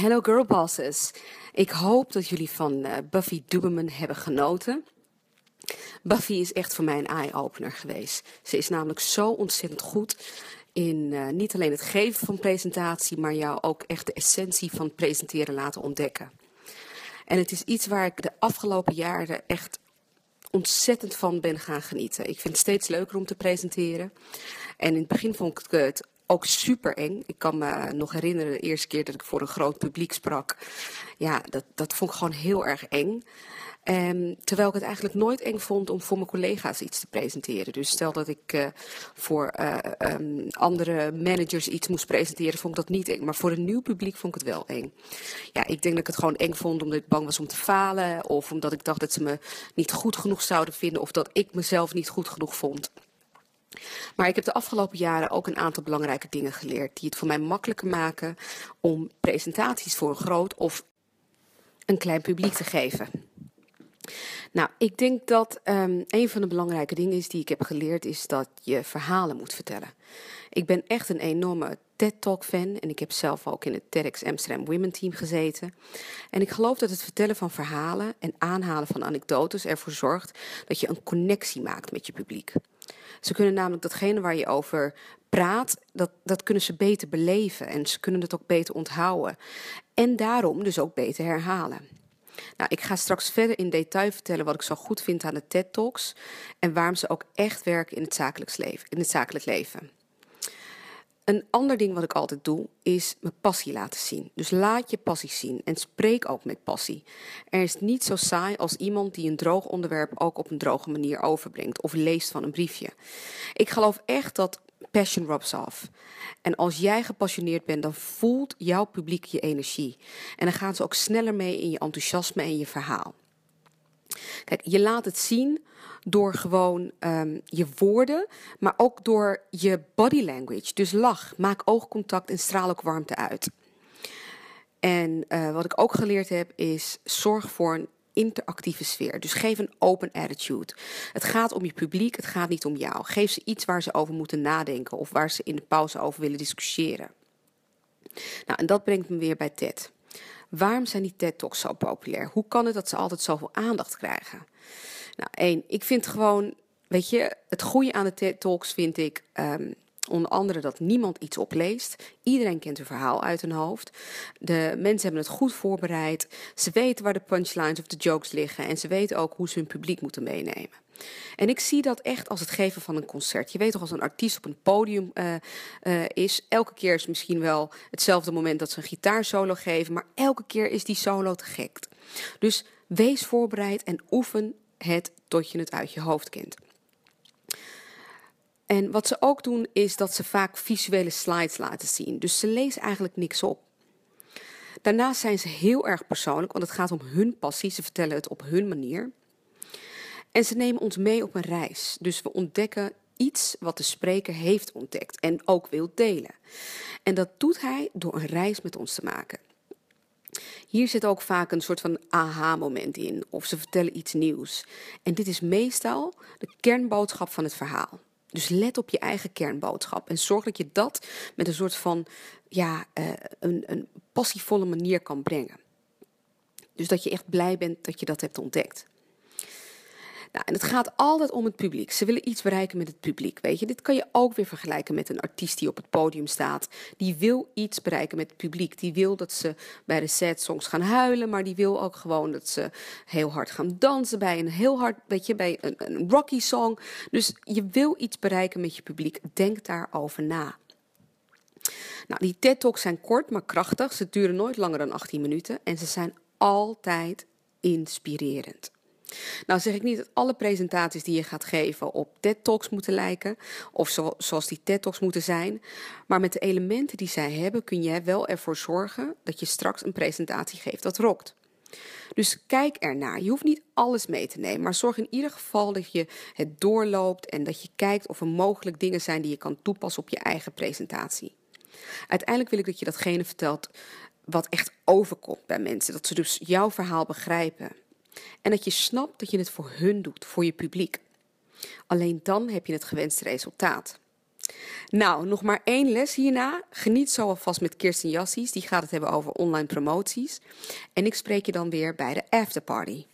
Hello girl bosses. Ik hoop dat jullie van uh, Buffy Duberman hebben genoten. Buffy is echt voor mij een eye-opener geweest. Ze is namelijk zo ontzettend goed in uh, niet alleen het geven van presentatie, maar jou ook echt de essentie van presenteren laten ontdekken. En het is iets waar ik de afgelopen jaren echt ontzettend van ben gaan genieten. Ik vind het steeds leuker om te presenteren. En in het begin vond ik het ook super eng. Ik kan me nog herinneren de eerste keer dat ik voor een groot publiek sprak. Ja, dat, dat vond ik gewoon heel erg eng. Um, terwijl ik het eigenlijk nooit eng vond om voor mijn collega's iets te presenteren. Dus stel dat ik uh, voor uh, um, andere managers iets moest presenteren, vond ik dat niet eng. Maar voor een nieuw publiek vond ik het wel eng. Ja, ik denk dat ik het gewoon eng vond omdat ik bang was om te falen. Of omdat ik dacht dat ze me niet goed genoeg zouden vinden. Of dat ik mezelf niet goed genoeg vond. Maar ik heb de afgelopen jaren ook een aantal belangrijke dingen geleerd die het voor mij makkelijker maken om presentaties voor een groot of een klein publiek te geven. Nou, ik denk dat um, een van de belangrijke dingen is die ik heb geleerd, is dat je verhalen moet vertellen. Ik ben echt een enorme TED-talk fan en ik heb zelf ook in het TEDx Amsterdam Women Team gezeten. En ik geloof dat het vertellen van verhalen en aanhalen van anekdotes ervoor zorgt dat je een connectie maakt met je publiek. Ze kunnen namelijk datgene waar je over praat, dat, dat kunnen ze beter beleven en ze kunnen het ook beter onthouden. En daarom dus ook beter herhalen. Nou, ik ga straks verder in detail vertellen wat ik zo goed vind aan de TED Talks en waarom ze ook echt werken in het zakelijk leven. In het zakelijk leven. Een ander ding wat ik altijd doe, is mijn passie laten zien. Dus laat je passie zien en spreek ook met passie. Er is niet zo saai als iemand die een droog onderwerp ook op een droge manier overbrengt of leest van een briefje. Ik geloof echt dat passion rubs off. En als jij gepassioneerd bent, dan voelt jouw publiek je energie. En dan gaan ze ook sneller mee in je enthousiasme en je verhaal. Kijk, je laat het zien door gewoon um, je woorden, maar ook door je body language. Dus lach, maak oogcontact en straal ook warmte uit. En uh, wat ik ook geleerd heb, is zorg voor een interactieve sfeer. Dus geef een open attitude. Het gaat om je publiek, het gaat niet om jou. Geef ze iets waar ze over moeten nadenken of waar ze in de pauze over willen discussiëren. Nou, en dat brengt me weer bij TED. Waarom zijn die TED-talks zo populair? Hoe kan het dat ze altijd zoveel aandacht krijgen? Nou, één, ik vind gewoon, weet je, het goede aan de TED-talks vind ik um, onder andere dat niemand iets opleest. Iedereen kent hun verhaal uit hun hoofd. De mensen hebben het goed voorbereid. Ze weten waar de punchlines of de jokes liggen. En ze weten ook hoe ze hun publiek moeten meenemen. En ik zie dat echt als het geven van een concert. Je weet toch, als een artiest op een podium uh, uh, is, elke keer is misschien wel hetzelfde moment dat ze een gitaarsolo geven, maar elke keer is die solo te gek. Dus wees voorbereid en oefen het tot je het uit je hoofd kent. En wat ze ook doen is dat ze vaak visuele slides laten zien. Dus ze lezen eigenlijk niks op. Daarnaast zijn ze heel erg persoonlijk, want het gaat om hun passie. Ze vertellen het op hun manier. En ze nemen ons mee op een reis. Dus we ontdekken iets wat de spreker heeft ontdekt en ook wil delen. En dat doet hij door een reis met ons te maken. Hier zit ook vaak een soort van aha-moment in, of ze vertellen iets nieuws. En dit is meestal de kernboodschap van het verhaal. Dus let op je eigen kernboodschap en zorg dat je dat met een soort van ja, uh, een, een passievolle manier kan brengen. Dus dat je echt blij bent dat je dat hebt ontdekt. Nou, en het gaat altijd om het publiek. Ze willen iets bereiken met het publiek. Weet je, dit kan je ook weer vergelijken met een artiest die op het podium staat. Die wil iets bereiken met het publiek. Die wil dat ze bij de sad songs gaan huilen, maar die wil ook gewoon dat ze heel hard gaan dansen bij een heel hard, weet je, bij een, een rocky song. Dus je wil iets bereiken met je publiek. Denk daarover na. Nou, die TED Talks zijn kort, maar krachtig. Ze duren nooit langer dan 18 minuten en ze zijn altijd inspirerend. Nou zeg ik niet dat alle presentaties die je gaat geven op TED Talks moeten lijken, of zo, zoals die TED Talks moeten zijn, maar met de elementen die zij hebben kun je wel ervoor zorgen dat je straks een presentatie geeft dat rokt. Dus kijk ernaar. Je hoeft niet alles mee te nemen, maar zorg in ieder geval dat je het doorloopt en dat je kijkt of er mogelijk dingen zijn die je kan toepassen op je eigen presentatie. Uiteindelijk wil ik dat je datgene vertelt wat echt overkomt bij mensen, dat ze dus jouw verhaal begrijpen. En dat je snapt dat je het voor hun doet, voor je publiek. Alleen dan heb je het gewenste resultaat. Nou, nog maar één les hierna. Geniet zo alvast met Kirsten Jassies. Die gaat het hebben over online promoties. En ik spreek je dan weer bij de afterparty.